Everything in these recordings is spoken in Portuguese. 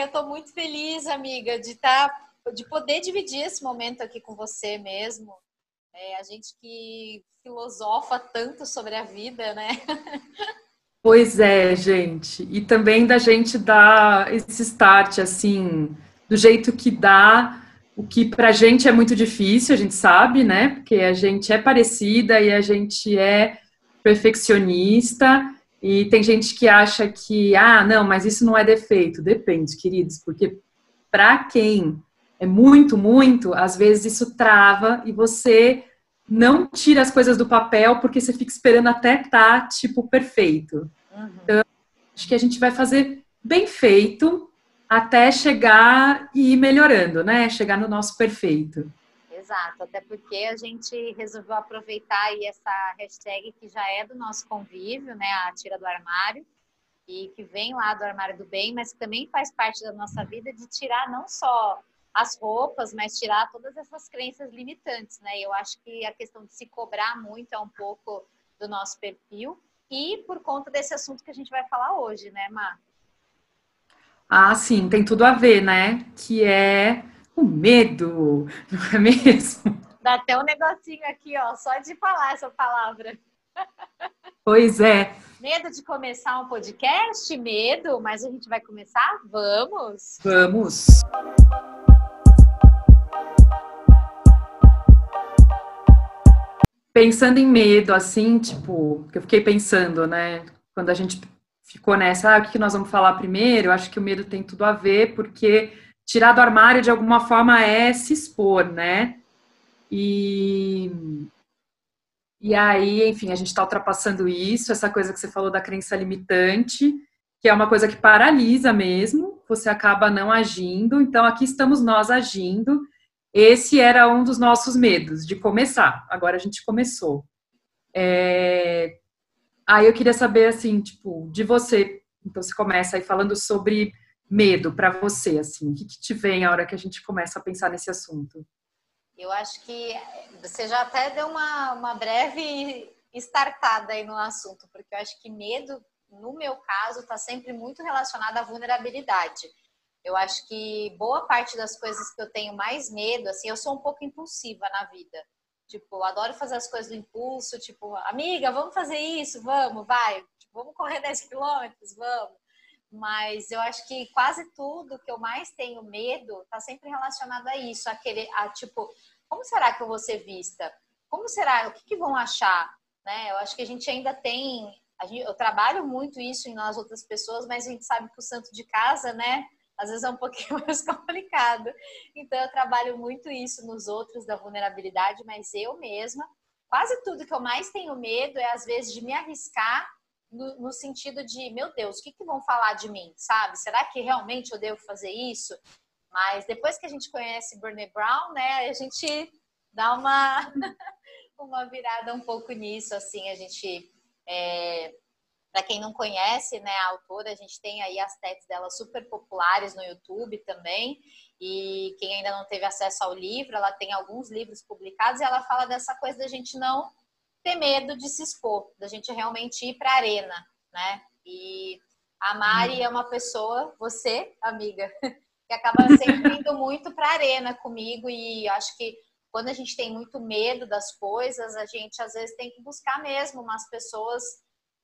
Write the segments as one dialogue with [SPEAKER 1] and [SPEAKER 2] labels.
[SPEAKER 1] eu estou muito feliz, amiga, de estar, tá, de poder dividir esse momento aqui com você mesmo. É, a gente que filosofa tanto sobre a vida, né?
[SPEAKER 2] Pois é, gente. E também da gente dar esse start, assim, do jeito que dá, o que pra gente é muito difícil, a gente sabe, né? Porque a gente é parecida e a gente é perfeccionista. E tem gente que acha que, ah, não, mas isso não é defeito. Depende, queridos, porque para quem é muito, muito, às vezes isso trava e você não tira as coisas do papel porque você fica esperando até estar, tá, tipo, perfeito. Uhum. Então, acho que a gente vai fazer bem feito até chegar e ir melhorando, né? Chegar no nosso perfeito.
[SPEAKER 1] Exato, até porque a gente resolveu aproveitar aí essa hashtag que já é do nosso convívio, né? A tira do armário, e que vem lá do armário do bem, mas que também faz parte da nossa vida de tirar não só as roupas, mas tirar todas essas crenças limitantes, né? Eu acho que a questão de se cobrar muito é um pouco do nosso perfil e por conta desse assunto que a gente vai falar hoje, né, Má?
[SPEAKER 2] Ah, sim, tem tudo a ver, né? Que é o medo, não é mesmo?
[SPEAKER 1] Dá até um negocinho aqui, ó, só de falar essa palavra.
[SPEAKER 2] Pois é.
[SPEAKER 1] Medo de começar um podcast? Medo, mas a gente vai começar? Vamos!
[SPEAKER 2] Vamos! pensando em medo, assim, tipo, que eu fiquei pensando, né? Quando a gente ficou nessa, ah, o que nós vamos falar primeiro? Eu acho que o medo tem tudo a ver, porque tirar do armário de alguma forma é se expor, né? E, e aí, enfim, a gente está ultrapassando isso, essa coisa que você falou da crença limitante, que é uma coisa que paralisa mesmo, você acaba não agindo. Então, aqui estamos nós agindo esse era um dos nossos medos, de começar. Agora a gente começou. É... Aí eu queria saber, assim, tipo, de você. Então, você começa aí falando sobre medo para você, assim. O que, que te vem a hora que a gente começa a pensar nesse assunto?
[SPEAKER 1] Eu acho que você já até deu uma, uma breve startada aí no assunto, porque eu acho que medo, no meu caso, está sempre muito relacionado à vulnerabilidade. Eu acho que boa parte das coisas que eu tenho mais medo, assim, eu sou um pouco impulsiva na vida. Tipo, eu adoro fazer as coisas do impulso, tipo, amiga, vamos fazer isso, vamos, vai. Tipo, vamos correr 10 quilômetros, vamos. Mas eu acho que quase tudo que eu mais tenho medo tá sempre relacionado a isso, aquele, a tipo, como será que eu vou ser vista? Como será? O que, que vão achar? Né? Eu acho que a gente ainda tem, gente, eu trabalho muito isso em nós outras pessoas, mas a gente sabe que o santo de casa, né? às vezes é um pouquinho mais complicado. Então eu trabalho muito isso nos outros da vulnerabilidade, mas eu mesma, quase tudo que eu mais tenho medo é às vezes de me arriscar no, no sentido de, meu Deus, o que, que vão falar de mim, sabe? Será que realmente eu devo fazer isso? Mas depois que a gente conhece Brené Brown, né, a gente dá uma, uma virada um pouco nisso, assim, a gente é, para quem não conhece, né, a autora, a gente tem aí as TEDs dela super populares no YouTube também. E quem ainda não teve acesso ao livro, ela tem alguns livros publicados e ela fala dessa coisa da gente não ter medo de se expor, da gente realmente ir para a arena, né? E a Mari uhum. é uma pessoa, você, amiga, que acaba sempre indo muito para a arena comigo e acho que quando a gente tem muito medo das coisas, a gente às vezes tem que buscar mesmo umas pessoas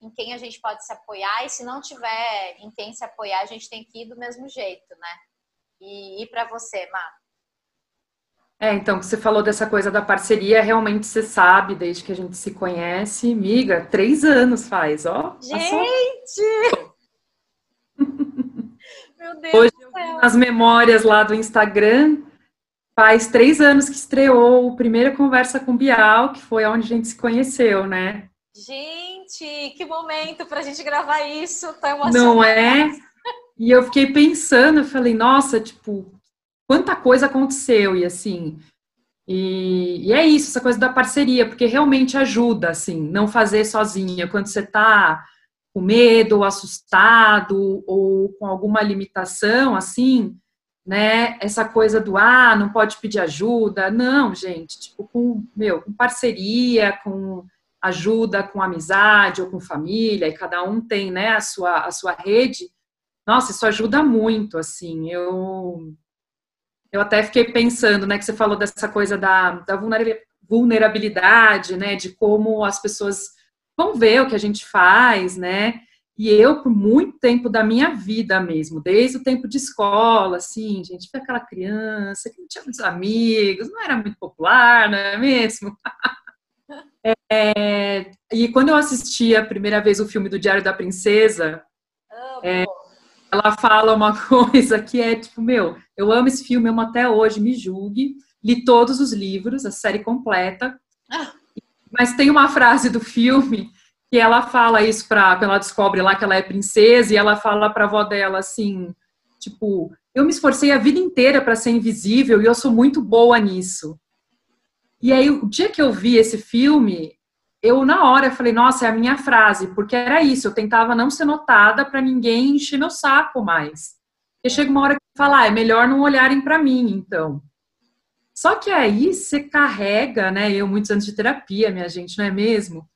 [SPEAKER 1] em quem a gente pode se apoiar e se não tiver em quem se apoiar, a gente tem que ir do mesmo jeito, né? E ir para você, Má.
[SPEAKER 2] É, então, você falou dessa coisa da parceria, realmente você sabe, desde que a gente se conhece, miga, três anos faz, ó.
[SPEAKER 1] Gente!
[SPEAKER 2] Meu Deus Hoje, do céu. nas memórias lá do Instagram, faz três anos que estreou a primeira conversa com Bial, que foi onde a gente se conheceu, né?
[SPEAKER 1] Gente, que momento para a gente gravar isso, tá
[SPEAKER 2] Não é? E eu fiquei pensando, eu falei, nossa, tipo, quanta coisa aconteceu e assim. E, e, é isso, essa coisa da parceria, porque realmente ajuda, assim, não fazer sozinha. Quando você tá com medo, ou assustado, ou com alguma limitação, assim, né? Essa coisa do ah, não pode pedir ajuda. Não, gente, tipo, com, meu, com parceria, com ajuda com amizade ou com família, e cada um tem né, a, sua, a sua rede, nossa, isso ajuda muito, assim. Eu, eu até fiquei pensando, né, que você falou dessa coisa da, da vulnerabilidade, né, de como as pessoas vão ver o que a gente faz, né? E eu, por muito tempo da minha vida mesmo, desde o tempo de escola, assim, gente, foi aquela criança que não tinha muitos amigos, não era muito popular, não é mesmo? É, e quando eu assisti a primeira vez o filme do Diário da Princesa, oh, é, ela fala uma coisa que é tipo, meu, eu amo esse filme, amo até hoje, me julgue, li todos os livros, a série completa, ah. mas tem uma frase do filme que ela fala isso para ela descobre lá que ela é princesa e ela fala para a avó dela assim, tipo, eu me esforcei a vida inteira para ser invisível e eu sou muito boa nisso. E aí o dia que eu vi esse filme, eu na hora falei, nossa, é a minha frase, porque era isso, eu tentava não ser notada para ninguém encher meu saco mais. E chega uma hora que fala, ah, é melhor não olharem para mim, então. Só que aí você carrega, né? Eu muitos anos de terapia, minha gente, não é mesmo?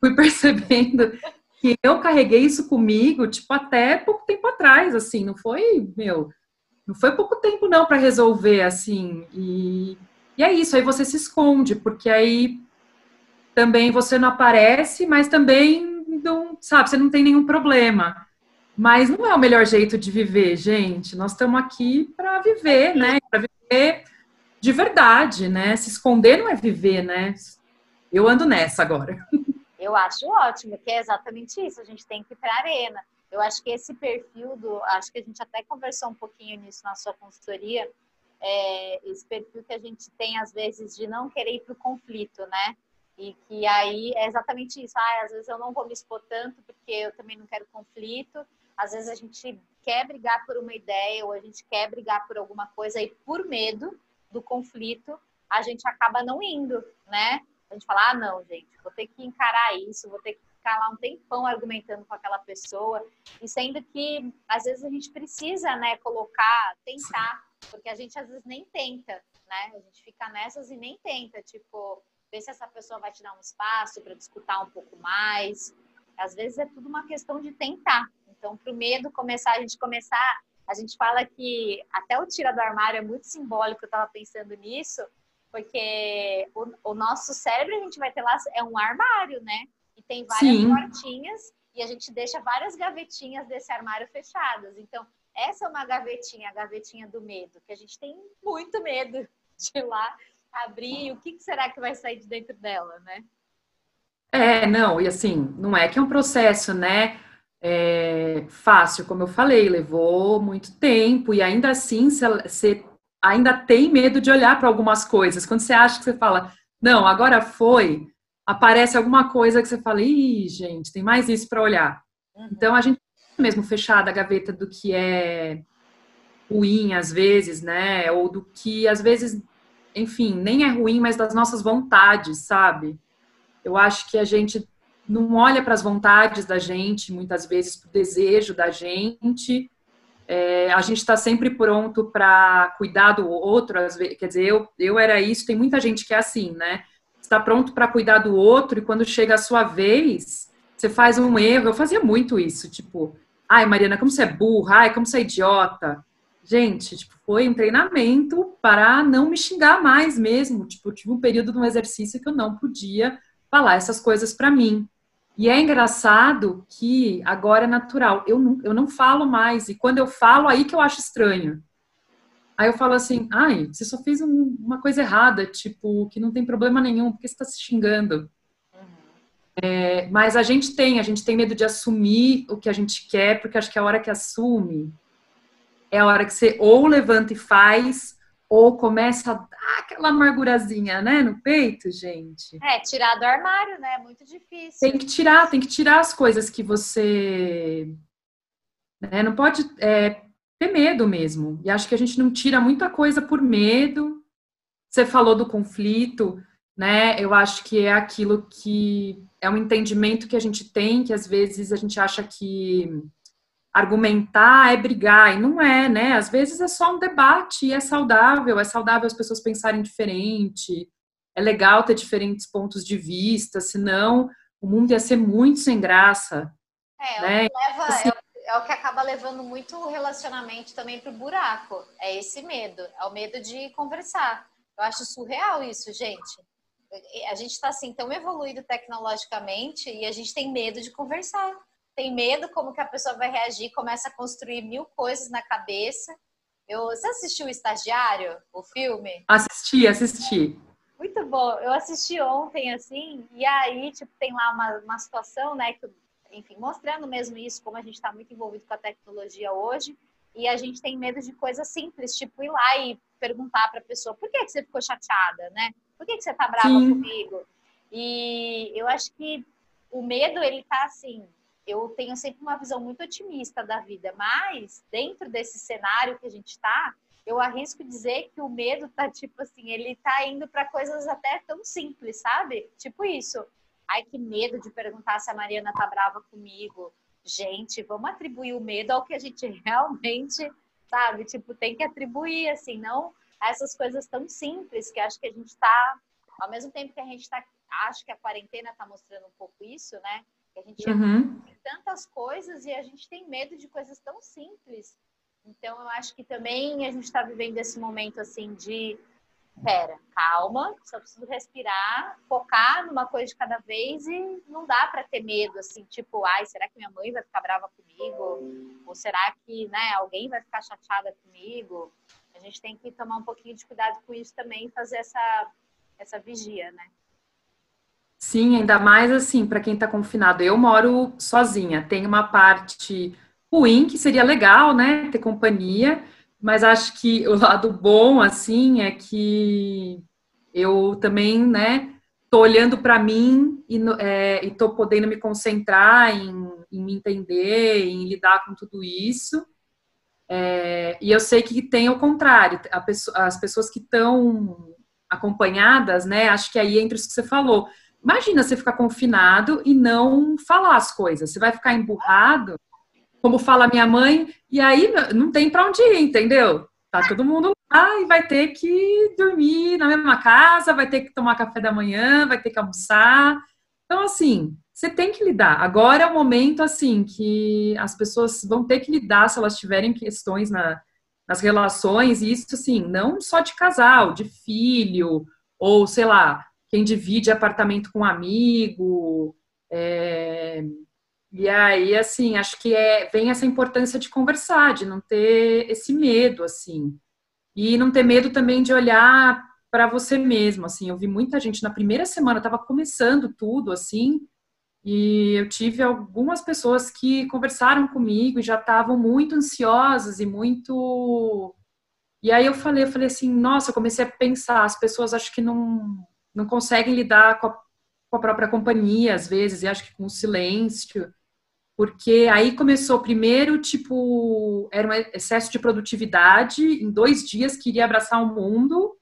[SPEAKER 2] fui percebendo que eu carreguei isso comigo, tipo, até pouco tempo atrás, assim, não foi, meu, não foi pouco tempo não para resolver, assim, e, e é isso, aí você se esconde, porque aí também você não aparece, mas também não, sabe, você não tem nenhum problema. Mas não é o melhor jeito de viver, gente. Nós estamos aqui para viver, né? Para viver de verdade, né? Se esconder não é viver, né? Eu ando nessa agora.
[SPEAKER 1] Eu acho ótimo, que é exatamente isso. A gente tem que ir para a arena. Eu acho que esse perfil do. Acho que a gente até conversou um pouquinho nisso na sua consultoria. É, esse perfil que a gente tem, às vezes, de não querer ir para o conflito, né? E que aí é exatamente isso. Ah, às vezes eu não vou me expor tanto porque eu também não quero conflito. Às vezes a gente quer brigar por uma ideia ou a gente quer brigar por alguma coisa e por medo do conflito a gente acaba não indo, né? a gente fala, ah, não, gente, vou ter que encarar isso, vou ter que ficar lá um tempão argumentando com aquela pessoa, e sendo que às vezes a gente precisa, né, colocar, tentar, porque a gente às vezes nem tenta, né? A gente fica nessas e nem tenta, tipo, ver se essa pessoa vai te dar um espaço para discutir um pouco mais. Às vezes é tudo uma questão de tentar. Então, para o medo começar, a gente começar, a gente fala que até o tira do armário é muito simbólico, eu estava pensando nisso, porque o, o, nosso cérebro, a gente vai ter lá, é um armário, né? E tem várias Sim. portinhas e a gente deixa várias gavetinhas desse armário fechadas. Então, essa é uma gavetinha, a gavetinha do medo, que a gente tem muito medo de ir lá abrir. O que será que vai sair de dentro dela, né?
[SPEAKER 2] É, não, e assim, não é que é um processo, né? É, fácil, como eu falei, levou muito tempo e ainda assim você ainda tem medo de olhar para algumas coisas. Quando você acha que você fala, não, agora foi, aparece alguma coisa que você fala, ih, gente, tem mais isso para olhar. Uhum. Então a gente mesmo fechada a gaveta do que é ruim às vezes, né? Ou do que às vezes, enfim, nem é ruim, mas das nossas vontades, sabe? Eu acho que a gente não olha para as vontades da gente, muitas vezes para o desejo da gente, é, a gente está sempre pronto para cuidar do outro, vezes, quer dizer, eu, eu era isso, tem muita gente que é assim, né? Está pronto para cuidar do outro e quando chega a sua vez, você faz um erro. Eu fazia muito isso, tipo, ai, Mariana, como você é burra, ai, como você é idiota. Gente, tipo, foi um treinamento para não me xingar mais mesmo. Tipo, tive um período de um exercício que eu não podia falar essas coisas para mim. E é engraçado que agora é natural. Eu não, eu não falo mais. E quando eu falo, aí que eu acho estranho. Aí eu falo assim, ai, você só fez um, uma coisa errada, tipo, que não tem problema nenhum, porque você está se xingando. Uhum. É, mas a gente tem, a gente tem medo de assumir o que a gente quer, porque acho que a hora que assume é a hora que você ou levanta e faz, ou começa a dar aquela amargurazinha, né, no peito, gente.
[SPEAKER 1] É, tirar do armário, né? É muito difícil.
[SPEAKER 2] Tem que tirar, tem que tirar as coisas que você. Né, não pode é, ter medo mesmo. E acho que a gente não tira muita coisa por medo. Você falou do conflito, né? Eu acho que é aquilo que é um entendimento que a gente tem, que às vezes a gente acha que argumentar é brigar, e não é, né? Às vezes é só um debate e é saudável, é saudável as pessoas pensarem diferente, é legal ter diferentes pontos de vista, senão o mundo ia ser muito sem graça.
[SPEAKER 1] É, né? leva, assim, é, é o que acaba levando muito o relacionamento também para o buraco. É esse medo, é o medo de conversar. Eu acho surreal isso, gente. A gente está assim tão evoluído tecnologicamente e a gente tem medo de conversar. Tem medo como que a pessoa vai reagir, começa a construir mil coisas na cabeça. Eu, você assistiu o Estagiário, o filme?
[SPEAKER 2] Assisti, assisti.
[SPEAKER 1] Muito bom. Eu assisti ontem, assim, e aí, tipo, tem lá uma, uma situação, né, que, enfim, mostrando mesmo isso, como a gente está muito envolvido com a tecnologia hoje, e a gente tem medo de coisas simples, tipo ir lá e perguntar para a pessoa por que, que você ficou chateada, né? Por que, que você tá brava Sim. comigo? E eu acho que o medo, ele tá assim, eu tenho sempre uma visão muito otimista da vida, mas dentro desse cenário que a gente está, eu arrisco dizer que o medo tá tipo assim, ele tá indo para coisas até tão simples, sabe? Tipo isso. Ai, que medo de perguntar se a Mariana tá brava comigo. Gente, vamos atribuir o medo ao que a gente realmente, sabe? Tipo, tem que atribuir, assim, não a essas coisas tão simples que acho que a gente tá, ao mesmo tempo que a gente tá, acho que a quarentena tá mostrando um pouco isso, né? A gente uhum. tem tantas coisas e a gente tem medo de coisas tão simples. Então, eu acho que também a gente está vivendo esse momento assim de pera, calma, só preciso respirar, focar numa coisa de cada vez e não dá para ter medo assim, tipo, ai, será que minha mãe vai ficar brava comigo? Ou será que, né, alguém vai ficar chateada comigo? A gente tem que tomar um pouquinho de cuidado com isso também e fazer essa essa vigia, né?
[SPEAKER 2] Sim, ainda mais assim, para quem está confinado. Eu moro sozinha, tem uma parte ruim que seria legal, né, ter companhia, mas acho que o lado bom, assim, é que eu também, né, tô olhando para mim e, é, tô podendo me concentrar em, em, me entender, em lidar com tudo isso. É, e eu sei que tem o contrário, pessoa, as pessoas que estão acompanhadas, né, acho que aí entra isso que você falou. Imagina você ficar confinado e não falar as coisas, você vai ficar emburrado como fala minha mãe, e aí não tem para onde ir, entendeu? Tá todo mundo lá e vai ter que dormir na mesma casa, vai ter que tomar café da manhã, vai ter que almoçar. Então, assim, você tem que lidar. Agora é o momento, assim, que as pessoas vão ter que lidar se elas tiverem questões na, nas relações, e isso, assim, não só de casal, de filho, ou, sei lá, quem divide apartamento com um amigo, é, e aí, assim, acho que é, vem essa importância de conversar, de não ter esse medo, assim. E não ter medo também de olhar para você mesmo, assim. Eu vi muita gente na primeira semana, estava começando tudo, assim, e eu tive algumas pessoas que conversaram comigo e já estavam muito ansiosas e muito. E aí eu falei, eu falei assim, nossa, eu comecei a pensar, as pessoas acho que não, não conseguem lidar com a, com a própria companhia, às vezes, e acho que com o silêncio porque aí começou primeiro, tipo, era um excesso de produtividade, em dois dias queria abraçar o mundo,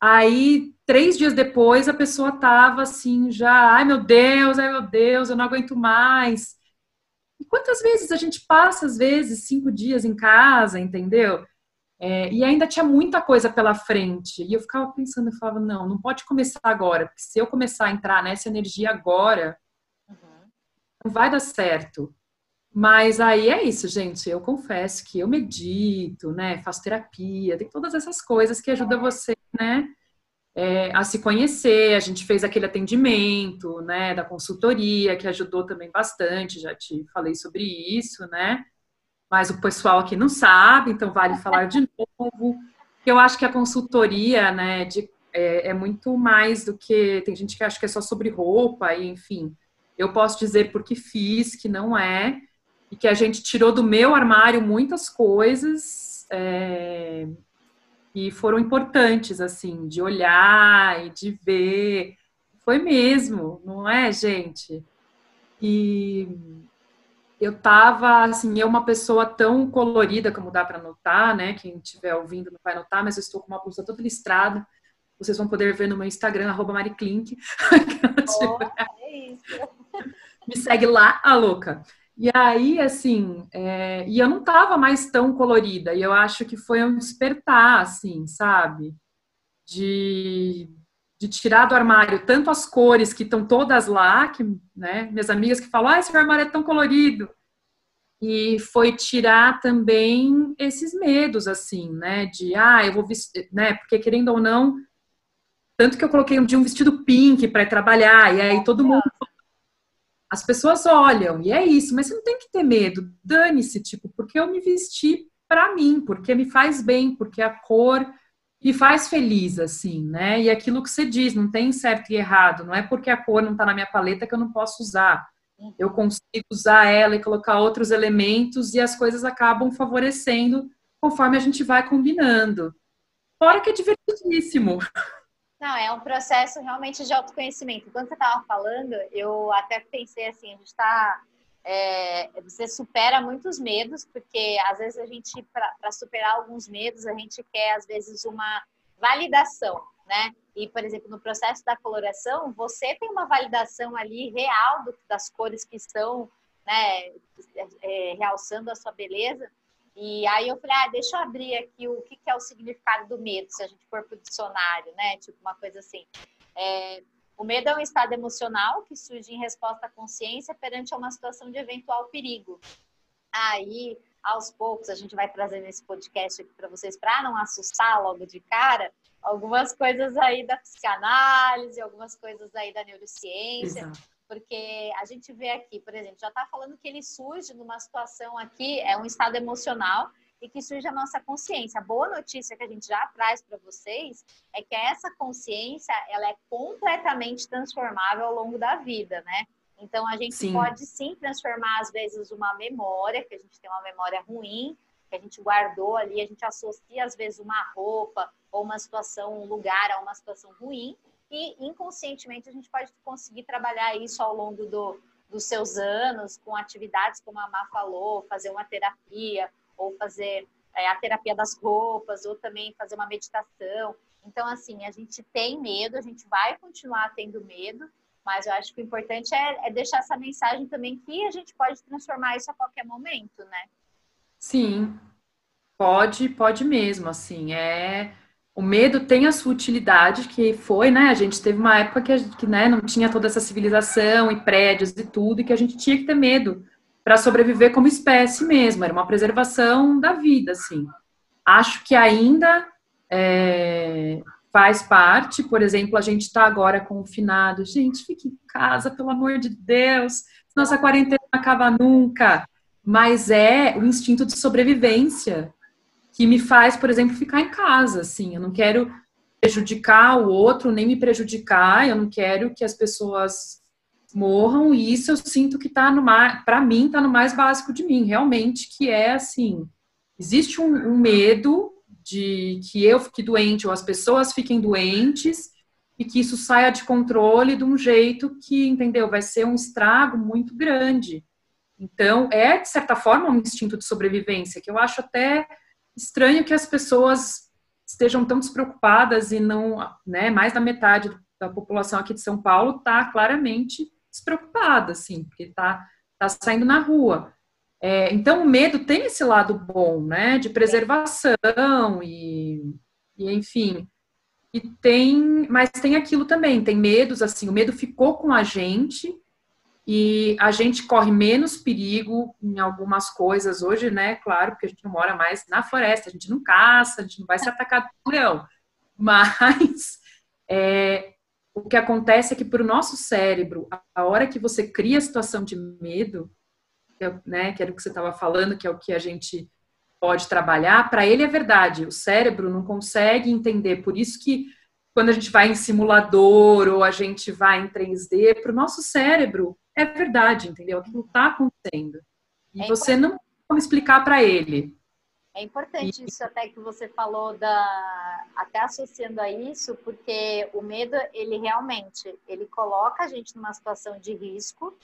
[SPEAKER 2] aí três dias depois a pessoa tava assim, já, ai meu Deus, ai meu Deus, eu não aguento mais. E quantas vezes a gente passa, às vezes, cinco dias em casa, entendeu? É, e ainda tinha muita coisa pela frente. E eu ficava pensando, eu falava, não, não pode começar agora, porque se eu começar a entrar nessa energia agora, não vai dar certo. Mas aí é isso, gente. Eu confesso que eu medito, né? Faço terapia, tem todas essas coisas que ajudam você, né? É, a se conhecer. A gente fez aquele atendimento, né? Da consultoria, que ajudou também bastante. Já te falei sobre isso, né? Mas o pessoal aqui não sabe, então vale falar de novo. Eu acho que a consultoria, né? De, é, é muito mais do que. Tem gente que acha que é só sobre roupa, e enfim eu posso dizer porque fiz, que não é, e que a gente tirou do meu armário muitas coisas é, e foram importantes, assim, de olhar e de ver. Foi mesmo, não é, gente? E eu tava, assim, eu uma pessoa tão colorida como dá para notar, né? Quem estiver ouvindo não vai notar, mas eu estou com uma blusa toda listrada. Vocês vão poder ver no meu Instagram, arroba Mariclink. Oh, é isso. Me segue lá, a louca. E aí, assim, é, e eu não tava mais tão colorida, e eu acho que foi um despertar, assim, sabe? De, de tirar do armário tanto as cores que estão todas lá, que, né, minhas amigas que falam, ah, esse armário é tão colorido. e foi tirar também esses medos, assim, né? De, ah, eu vou vestir, né? Porque querendo ou não, tanto que eu coloquei um dia um vestido pink para trabalhar, e aí todo mundo. As pessoas olham, e é isso, mas você não tem que ter medo, dane-se, tipo, porque eu me vesti para mim, porque me faz bem, porque a cor me faz feliz, assim, né? E aquilo que você diz, não tem certo e errado, não é porque a cor não está na minha paleta que eu não posso usar eu consigo usar ela e colocar outros elementos e as coisas acabam favorecendo conforme a gente vai combinando. Fora que é divertidíssimo.
[SPEAKER 1] Não, é um processo realmente de autoconhecimento. Quando você estava falando, eu até pensei assim, a gente está é, você supera muitos medos, porque às vezes a gente, para superar alguns medos, a gente quer, às vezes, uma validação né? E, por exemplo, no processo da coloração, você tem uma validação ali real do, das cores que estão, né, é, realçando a sua beleza. E aí eu falei, ah, deixa eu abrir aqui o que, que é o significado do medo, se a gente for para o dicionário, né? Tipo uma coisa assim. É, o medo é um estado emocional que surge em resposta à consciência perante uma situação de eventual perigo. Aí, aos poucos, a gente vai trazendo esse podcast aqui para vocês, para não assustar logo de cara, algumas coisas aí da psicanálise, algumas coisas aí da neurociência. Exato. Porque a gente vê aqui, por exemplo, já está falando que ele surge numa situação aqui, é um estado emocional, e que surge a nossa consciência. A boa notícia que a gente já traz para vocês é que essa consciência ela é completamente transformável ao longo da vida, né? Então a gente sim. pode sim transformar às vezes uma memória, que a gente tem uma memória ruim, que a gente guardou ali, a gente associa às vezes uma roupa ou uma situação, um lugar a uma situação ruim, e inconscientemente a gente pode conseguir trabalhar isso ao longo do, dos seus anos, com atividades como a Má falou, fazer uma terapia, ou fazer é, a terapia das roupas, ou também fazer uma meditação. Então, assim, a gente tem medo, a gente vai continuar tendo medo, mas eu acho que o importante é, é deixar essa mensagem também que a gente pode transformar isso a qualquer momento, né?
[SPEAKER 2] Sim, pode, pode mesmo, assim, é o medo tem a sua utilidade, que foi, né? A gente teve uma época que, a, que né, não tinha toda essa civilização e prédios e tudo, e que a gente tinha que ter medo para sobreviver como espécie mesmo. Era uma preservação da vida, assim. Acho que ainda é, faz parte, por exemplo, a gente está agora confinado. Gente, fique em casa, pelo amor de Deus, nossa quarentena não acaba nunca. Mas é o instinto de sobrevivência que me faz, por exemplo, ficar em casa, assim, eu não quero prejudicar o outro, nem me prejudicar, eu não quero que as pessoas morram, e isso eu sinto que tá no mais, para mim, tá no mais básico de mim, realmente, que é assim, existe um, um medo de que eu fique doente ou as pessoas fiquem doentes e que isso saia de controle de um jeito que, entendeu, vai ser um estrago muito grande. Então, é, de certa forma, um instinto de sobrevivência, que eu acho até estranho que as pessoas estejam tão despreocupadas e não, né, mais da metade da população aqui de São Paulo está claramente despreocupada, assim, porque está tá saindo na rua. É, então, o medo tem esse lado bom, né, de preservação e, e, enfim, e tem, mas tem aquilo também, tem medos, assim, o medo ficou com a gente e a gente corre menos perigo em algumas coisas hoje, né? Claro, porque a gente não mora mais na floresta, a gente não caça, a gente não vai ser atacado por leão. Mas é, o que acontece é que para o nosso cérebro, a hora que você cria a situação de medo, que é, né, que era o que você estava falando, que é o que a gente pode trabalhar, para ele é verdade. O cérebro não consegue entender. Por isso que quando a gente vai em simulador ou a gente vai em 3D, para o nosso cérebro é verdade, entendeu? Aquilo está acontecendo. E é você não como explicar para ele.
[SPEAKER 1] É importante e... isso até que você falou da até associando a isso, porque o medo ele realmente ele coloca a gente numa situação de risco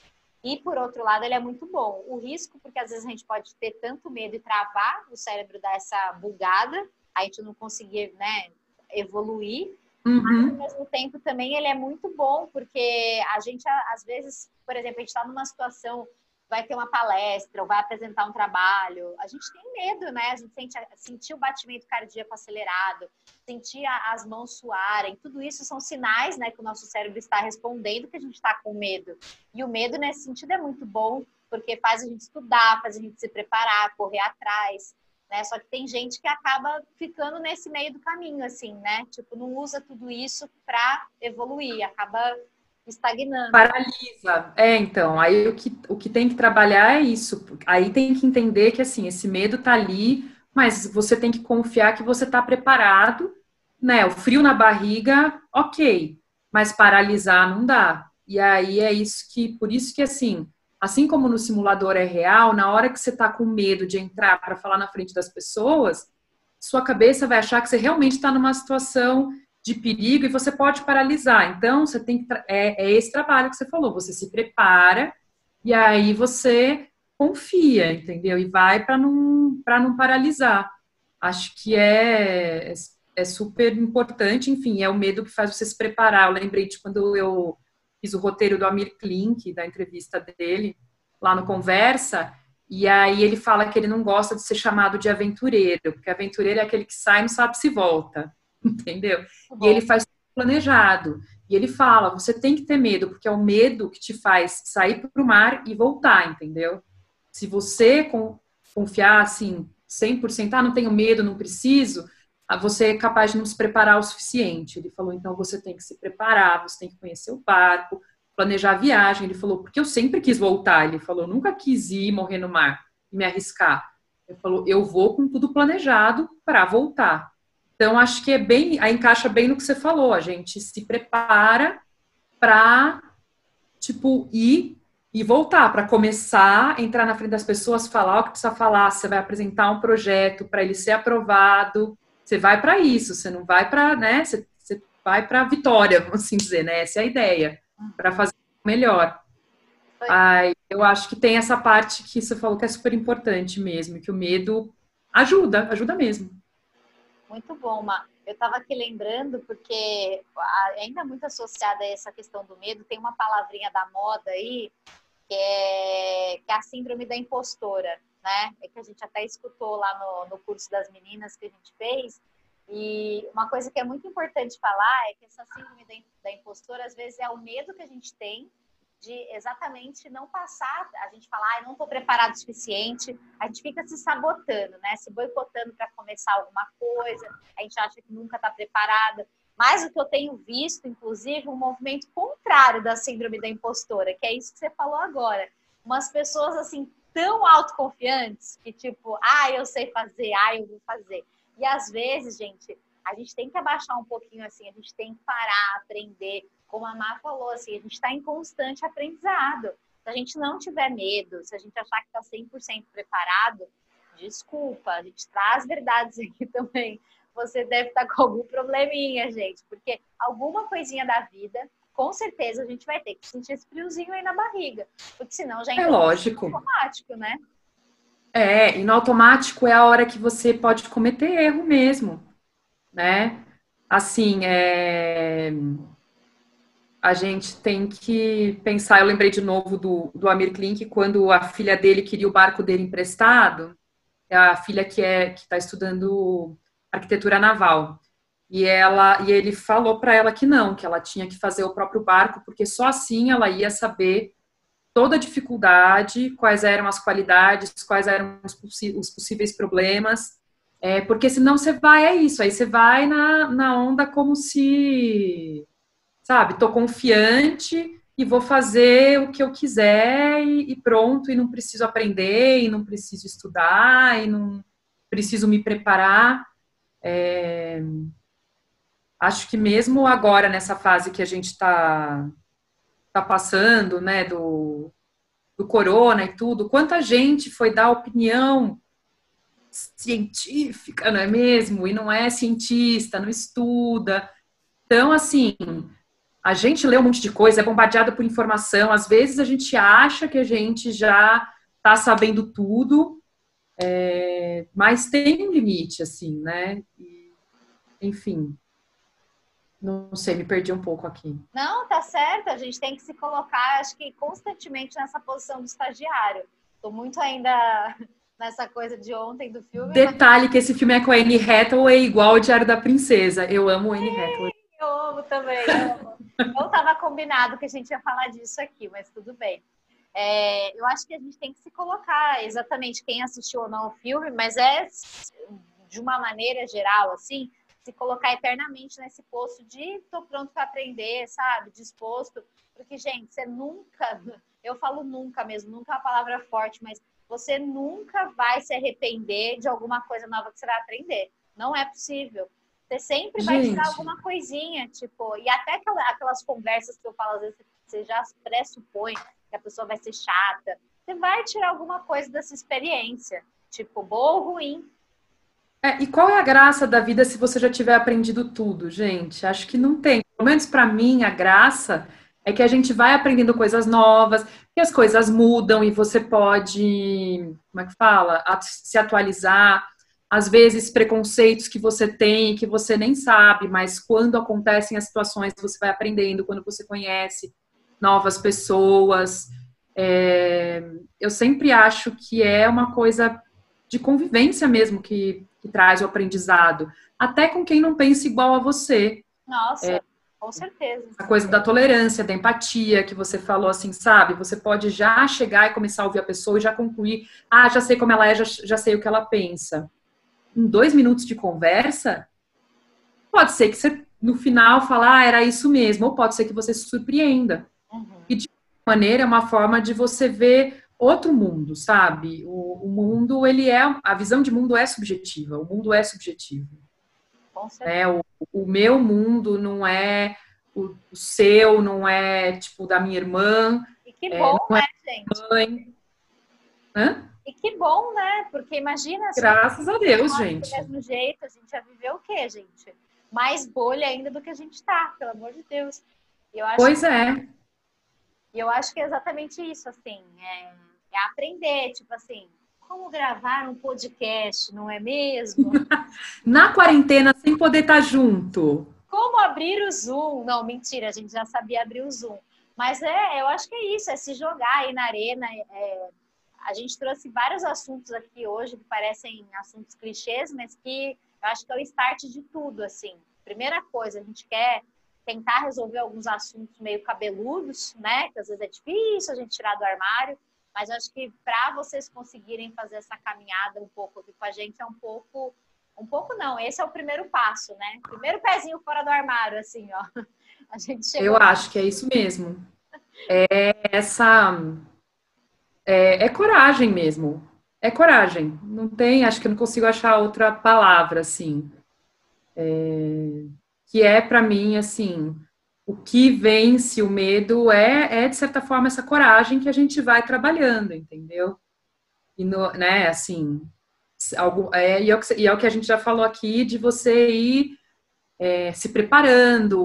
[SPEAKER 1] e por outro lado ele é muito bom. O risco porque às vezes a gente pode ter tanto medo e travar o cérebro dar essa bugada, a gente não conseguir, né, evoluir. Uhum. Mas, ao mesmo tempo, também ele é muito bom, porque a gente, às vezes, por exemplo, a gente está numa situação vai ter uma palestra ou vai apresentar um trabalho, a gente tem medo, né? A gente sente sentir o batimento cardíaco acelerado, sentir as mãos suarem, tudo isso são sinais, né, que o nosso cérebro está respondendo que a gente está com medo. E o medo nesse sentido é muito bom, porque faz a gente estudar, faz a gente se preparar, correr atrás, né? Só que tem gente que acaba ficando nesse meio do caminho, assim, né? Tipo, não usa tudo isso para evoluir, acaba estagnando.
[SPEAKER 2] Paralisa. É, então, aí o que, o que tem que trabalhar é isso. Aí tem que entender que, assim, esse medo tá ali, mas você tem que confiar que você tá preparado, né? O frio na barriga, ok, mas paralisar não dá. E aí é isso que, por isso que, assim, assim como no simulador é real, na hora que você tá com medo de entrar para falar na frente das pessoas, sua cabeça vai achar que você realmente está numa situação de perigo e você pode paralisar. Então, você tem que é, é esse trabalho que você falou, você se prepara e aí você confia, entendeu? E vai para não para não paralisar. Acho que é é super importante, enfim, é o medo que faz você se preparar. Eu lembrei de quando eu fiz o roteiro do Amir Klink, da entrevista dele, lá no Conversa, e aí ele fala que ele não gosta de ser chamado de aventureiro, porque aventureiro é aquele que sai e não sabe se volta. entendeu? Uhum. E ele faz planejado. E ele fala: você tem que ter medo, porque é o medo que te faz sair para o mar e voltar, entendeu? Se você confiar assim, 100%, ah, não tenho medo, não preciso, ah, você é capaz de não se preparar o suficiente. Ele falou: então você tem que se preparar, você tem que conhecer o barco, planejar a viagem. Ele falou: porque eu sempre quis voltar. Ele falou: nunca quis ir morrer no mar e me arriscar. Ele falou: eu vou com tudo planejado para voltar. Então, acho que é bem, aí encaixa bem no que você falou, a gente se prepara para, tipo, ir e voltar, para começar, entrar na frente das pessoas, falar o que precisa falar, você vai apresentar um projeto para ele ser aprovado, você vai para isso, você não vai para, né, você, você vai para a vitória, vamos assim dizer, né, essa é a ideia, para fazer melhor. Aí, eu acho que tem essa parte que você falou que é super importante mesmo, que o medo ajuda, ajuda mesmo.
[SPEAKER 1] Muito bom, Ma. Eu estava aqui lembrando, porque ainda muito associada a essa questão do medo, tem uma palavrinha da moda aí, que é, que é a síndrome da impostora, né? É que a gente até escutou lá no, no curso das meninas que a gente fez. E uma coisa que é muito importante falar é que essa síndrome da, da impostora, às vezes, é o medo que a gente tem de exatamente não passar, a gente falar, ah, não estou preparado o suficiente, a gente fica se sabotando, né? Se boicotando para começar alguma coisa, a gente acha que nunca está preparada. Mas o que eu tenho visto, inclusive, um movimento contrário da síndrome da impostora, que é isso que você falou agora. Umas pessoas assim tão autoconfiantes que tipo, ah, eu sei fazer, ah, eu vou fazer. E às vezes, gente, a gente tem que abaixar um pouquinho assim, a gente tem que parar, aprender, como a Má falou, assim, a gente está em constante aprendizado. Se a gente não tiver medo, se a gente achar que está 100% preparado, desculpa, a gente traz verdades aqui também. Você deve estar tá com algum probleminha, gente, porque alguma coisinha da vida, com certeza a gente vai ter que sentir esse friozinho aí na barriga, porque senão já
[SPEAKER 2] é lógico.
[SPEAKER 1] no automático, né?
[SPEAKER 2] É, e no automático é a hora que você pode cometer erro mesmo, né? Assim, é a gente tem que pensar. Eu lembrei de novo do, do Amir Klink, quando a filha dele queria o barco dele emprestado, é a filha que é que está estudando arquitetura naval. E ela e ele falou para ela que não, que ela tinha que fazer o próprio barco, porque só assim ela ia saber toda a dificuldade, quais eram as qualidades, quais eram os, os possíveis problemas. É, porque senão você vai, é isso, aí você vai na, na onda como se sabe? Tô confiante e vou fazer o que eu quiser e, e, pronto, e não preciso aprender, e não preciso estudar, e não preciso me preparar. É... Acho que mesmo agora, nessa fase que a gente está tá passando, né, do, do corona e tudo, quanta gente foi dar opinião científica, não é mesmo? E não é cientista, não estuda. Então, assim, a gente lê um monte de coisa, é bombardeado por informação. Às vezes a gente acha que a gente já está sabendo tudo, é, mas tem um limite, assim, né? E, enfim. Não sei, me perdi um pouco aqui.
[SPEAKER 1] Não, tá certo. A gente tem que se colocar, acho que constantemente nessa posição do estagiário. Tô muito ainda nessa coisa de ontem do filme.
[SPEAKER 2] Detalhe mas... que esse filme é com a Anne Hathaway igual o Diário da Princesa. Eu amo Anne Hathaway.
[SPEAKER 1] Eu amo também. Não estava combinado que a gente ia falar disso aqui, mas tudo bem. É, eu acho que a gente tem que se colocar exatamente quem assistiu ou não o filme, mas é de uma maneira geral, assim, se colocar eternamente nesse posto de tô pronto para aprender, sabe? Disposto. Porque, gente, você nunca, eu falo nunca mesmo, nunca é uma palavra forte, mas você nunca vai se arrepender de alguma coisa nova que você vai aprender. Não é possível. Você sempre vai tirar alguma coisinha, tipo, e até aquelas conversas que eu falo, às vezes você já pressupõe que a pessoa vai ser chata. Você vai tirar alguma coisa dessa experiência, tipo, boa ou ruim.
[SPEAKER 2] É, e qual é a graça da vida se você já tiver aprendido tudo, gente? Acho que não tem. Pelo menos para mim, a graça é que a gente vai aprendendo coisas novas, que as coisas mudam e você pode, como é que fala? Se atualizar às vezes preconceitos que você tem que você nem sabe, mas quando acontecem as situações você vai aprendendo, quando você conhece novas pessoas. É, eu sempre acho que é uma coisa de convivência mesmo que, que, traz o aprendizado, até com quem não pensa igual a você.
[SPEAKER 1] Nossa, é, com certeza.
[SPEAKER 2] A coisa da tolerância, da empatia, que você falou assim, sabe? Você pode já chegar e começar a ouvir a pessoa e já concluir, ah, já sei como ela é, já, já sei o que ela pensa em dois minutos de conversa, pode ser que você, no final, falar, ah, era isso mesmo, ou pode ser que você se surpreenda. Uhum. E, de maneira, é uma forma de você ver outro mundo, sabe? O, o, mundo, ele é, a visão de mundo é subjetiva, o mundo é subjetivo. É, o, o meu mundo não é o, o, seu, não é, tipo, da minha irmã.
[SPEAKER 1] E que é, bom, é, né, gente? Mãe. Hã? E que bom, né? Porque imagina.
[SPEAKER 2] Graças a Deus, gente.
[SPEAKER 1] Do mesmo jeito, a gente já viveu o quê, gente? Mais bolha ainda do que a gente tá, pelo amor de Deus.
[SPEAKER 2] pois é.
[SPEAKER 1] E eu acho que é exatamente isso, assim. É, é aprender, tipo assim, como gravar um podcast, não é mesmo?
[SPEAKER 2] Na quarentena, sem poder estar tá junto.
[SPEAKER 1] Como abrir o Zoom? Não, mentira, a gente já sabia abrir o Zoom. Mas é, eu acho que é isso, é se jogar aí na arena, é, a gente trouxe vários assuntos aqui hoje que parecem assuntos clichês, mas que eu acho que é o start de tudo, assim. Primeira coisa, a gente quer tentar resolver alguns assuntos meio cabeludos, né? Que às vezes é difícil a gente tirar do armário, mas eu acho que para vocês conseguirem fazer essa caminhada um pouco aqui com a gente é um pouco um pouco não, esse é o primeiro passo, né? Primeiro pezinho fora do armário, assim, ó.
[SPEAKER 2] A gente chegou... Eu acho que é isso mesmo. É essa é, é coragem mesmo. É coragem. Não tem, acho que eu não consigo achar outra palavra assim. É, que é para mim assim, o que vence o medo é, é de certa forma essa coragem que a gente vai trabalhando, entendeu? E no, né, assim, algo, é, é e é o que a gente já falou aqui de você ir é, se preparando,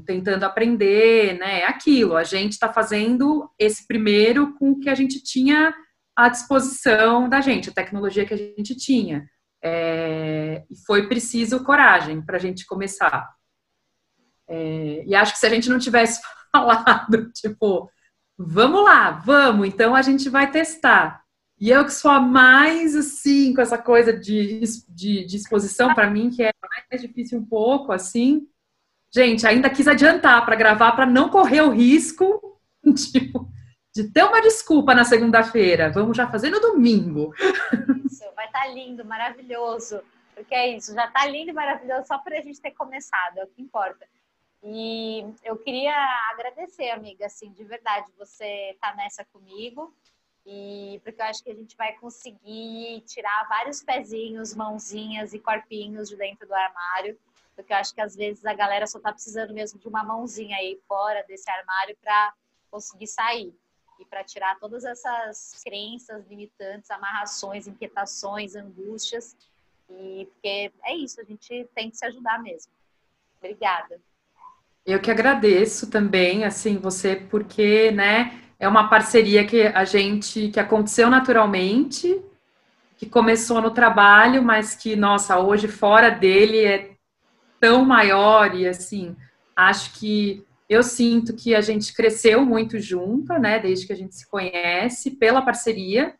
[SPEAKER 2] tentando aprender, né? É aquilo, a gente está fazendo esse primeiro com o que a gente tinha à disposição da gente, a tecnologia que a gente tinha. É, e foi preciso coragem para a gente começar. É, e acho que se a gente não tivesse falado, tipo, vamos lá, vamos, então a gente vai testar. E eu que sou a mais, assim, com essa coisa de, de, de exposição, para mim, que é mais difícil um pouco, assim. Gente, ainda quis adiantar para gravar, para não correr o risco tipo, de ter uma desculpa na segunda-feira. Vamos já fazer no domingo.
[SPEAKER 1] Isso, vai estar tá lindo, maravilhoso. Porque é isso, já está lindo e maravilhoso só por a gente ter começado, é o que importa. E eu queria agradecer, amiga, assim, de verdade, você tá nessa comigo. E porque eu acho que a gente vai conseguir tirar vários pezinhos, mãozinhas e corpinhos de dentro do armário. Porque eu acho que às vezes a galera só tá precisando mesmo de uma mãozinha aí fora desse armário para conseguir sair e para tirar todas essas crenças limitantes, amarrações, inquietações, angústias. E porque é isso, a gente tem que se ajudar mesmo. Obrigada.
[SPEAKER 2] Eu que agradeço também, assim, você, porque, né, é uma parceria que a gente que aconteceu naturalmente, que começou no trabalho, mas que nossa, hoje fora dele é tão maior e assim, Acho que eu sinto que a gente cresceu muito junta, né, desde que a gente se conhece, pela parceria.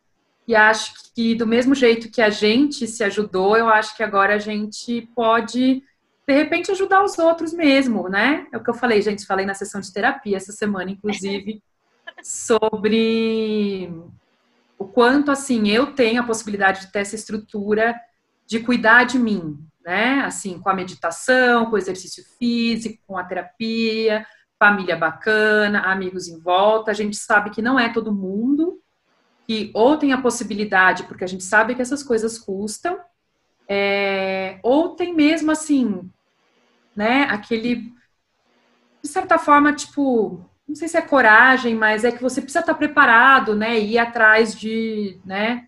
[SPEAKER 2] E acho que do mesmo jeito que a gente se ajudou, eu acho que agora a gente pode de repente ajudar os outros mesmo, né? É o que eu falei, gente, falei na sessão de terapia essa semana, inclusive, sobre o quanto assim eu tenho a possibilidade de ter essa estrutura de cuidar de mim, né? Assim, com a meditação, com o exercício físico, com a terapia, família bacana, amigos em volta. A gente sabe que não é todo mundo que ou tem a possibilidade, porque a gente sabe que essas coisas custam, é, ou tem mesmo assim, né, aquele, de certa forma, tipo, não sei se é coragem, mas é que você precisa estar preparado, né, ir atrás de, né,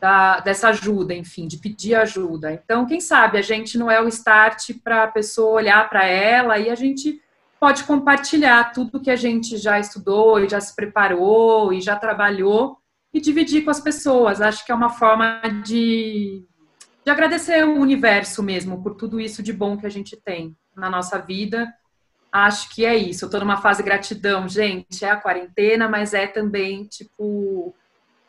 [SPEAKER 2] da, dessa ajuda, enfim, de pedir ajuda. Então, quem sabe a gente não é o start para a pessoa olhar para ela e a gente pode compartilhar tudo que a gente já estudou e já se preparou e já trabalhou e dividir com as pessoas. Acho que é uma forma de de agradecer o universo mesmo por tudo isso de bom que a gente tem na nossa vida. Acho que é isso. Eu tô numa fase de gratidão, gente. É a quarentena, mas é também, tipo,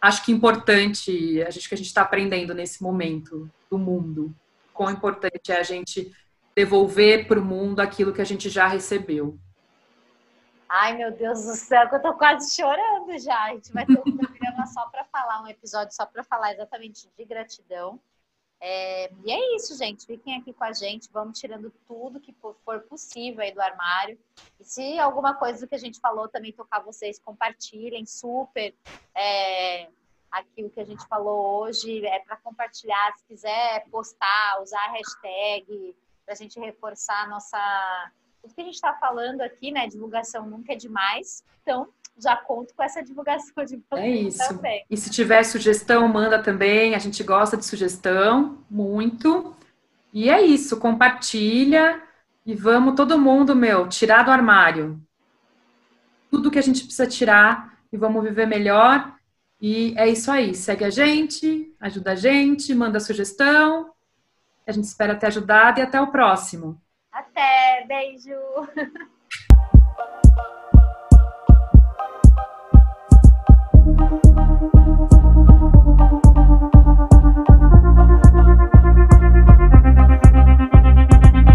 [SPEAKER 2] acho que importante, a gente que a gente está aprendendo nesse momento do mundo. Quão importante é a gente devolver para o mundo aquilo que a gente já recebeu.
[SPEAKER 1] Ai, meu Deus do céu, eu tô quase chorando já. A gente vai ter um programa só para falar, um episódio só para falar exatamente de gratidão. É, e é isso, gente. Fiquem aqui com a gente. Vamos tirando tudo que for possível aí do armário. E se alguma coisa do que a gente falou também tocar vocês, compartilhem super. É, aquilo que a gente falou hoje é para compartilhar. Se quiser postar, usar a hashtag para a gente reforçar a nossa. Tudo que a gente está falando aqui, né? Divulgação nunca é demais. Então, já conto com essa divulgação de vocês é isso. também.
[SPEAKER 2] E se tiver sugestão, manda também. A gente gosta de sugestão, muito. E é isso, compartilha e vamos todo mundo, meu, tirar do armário. Tudo que a gente precisa tirar e vamos viver melhor. E é isso aí. Segue a gente, ajuda a gente, manda sugestão. A gente espera ter ajudado e até o próximo.
[SPEAKER 1] Até, beijo!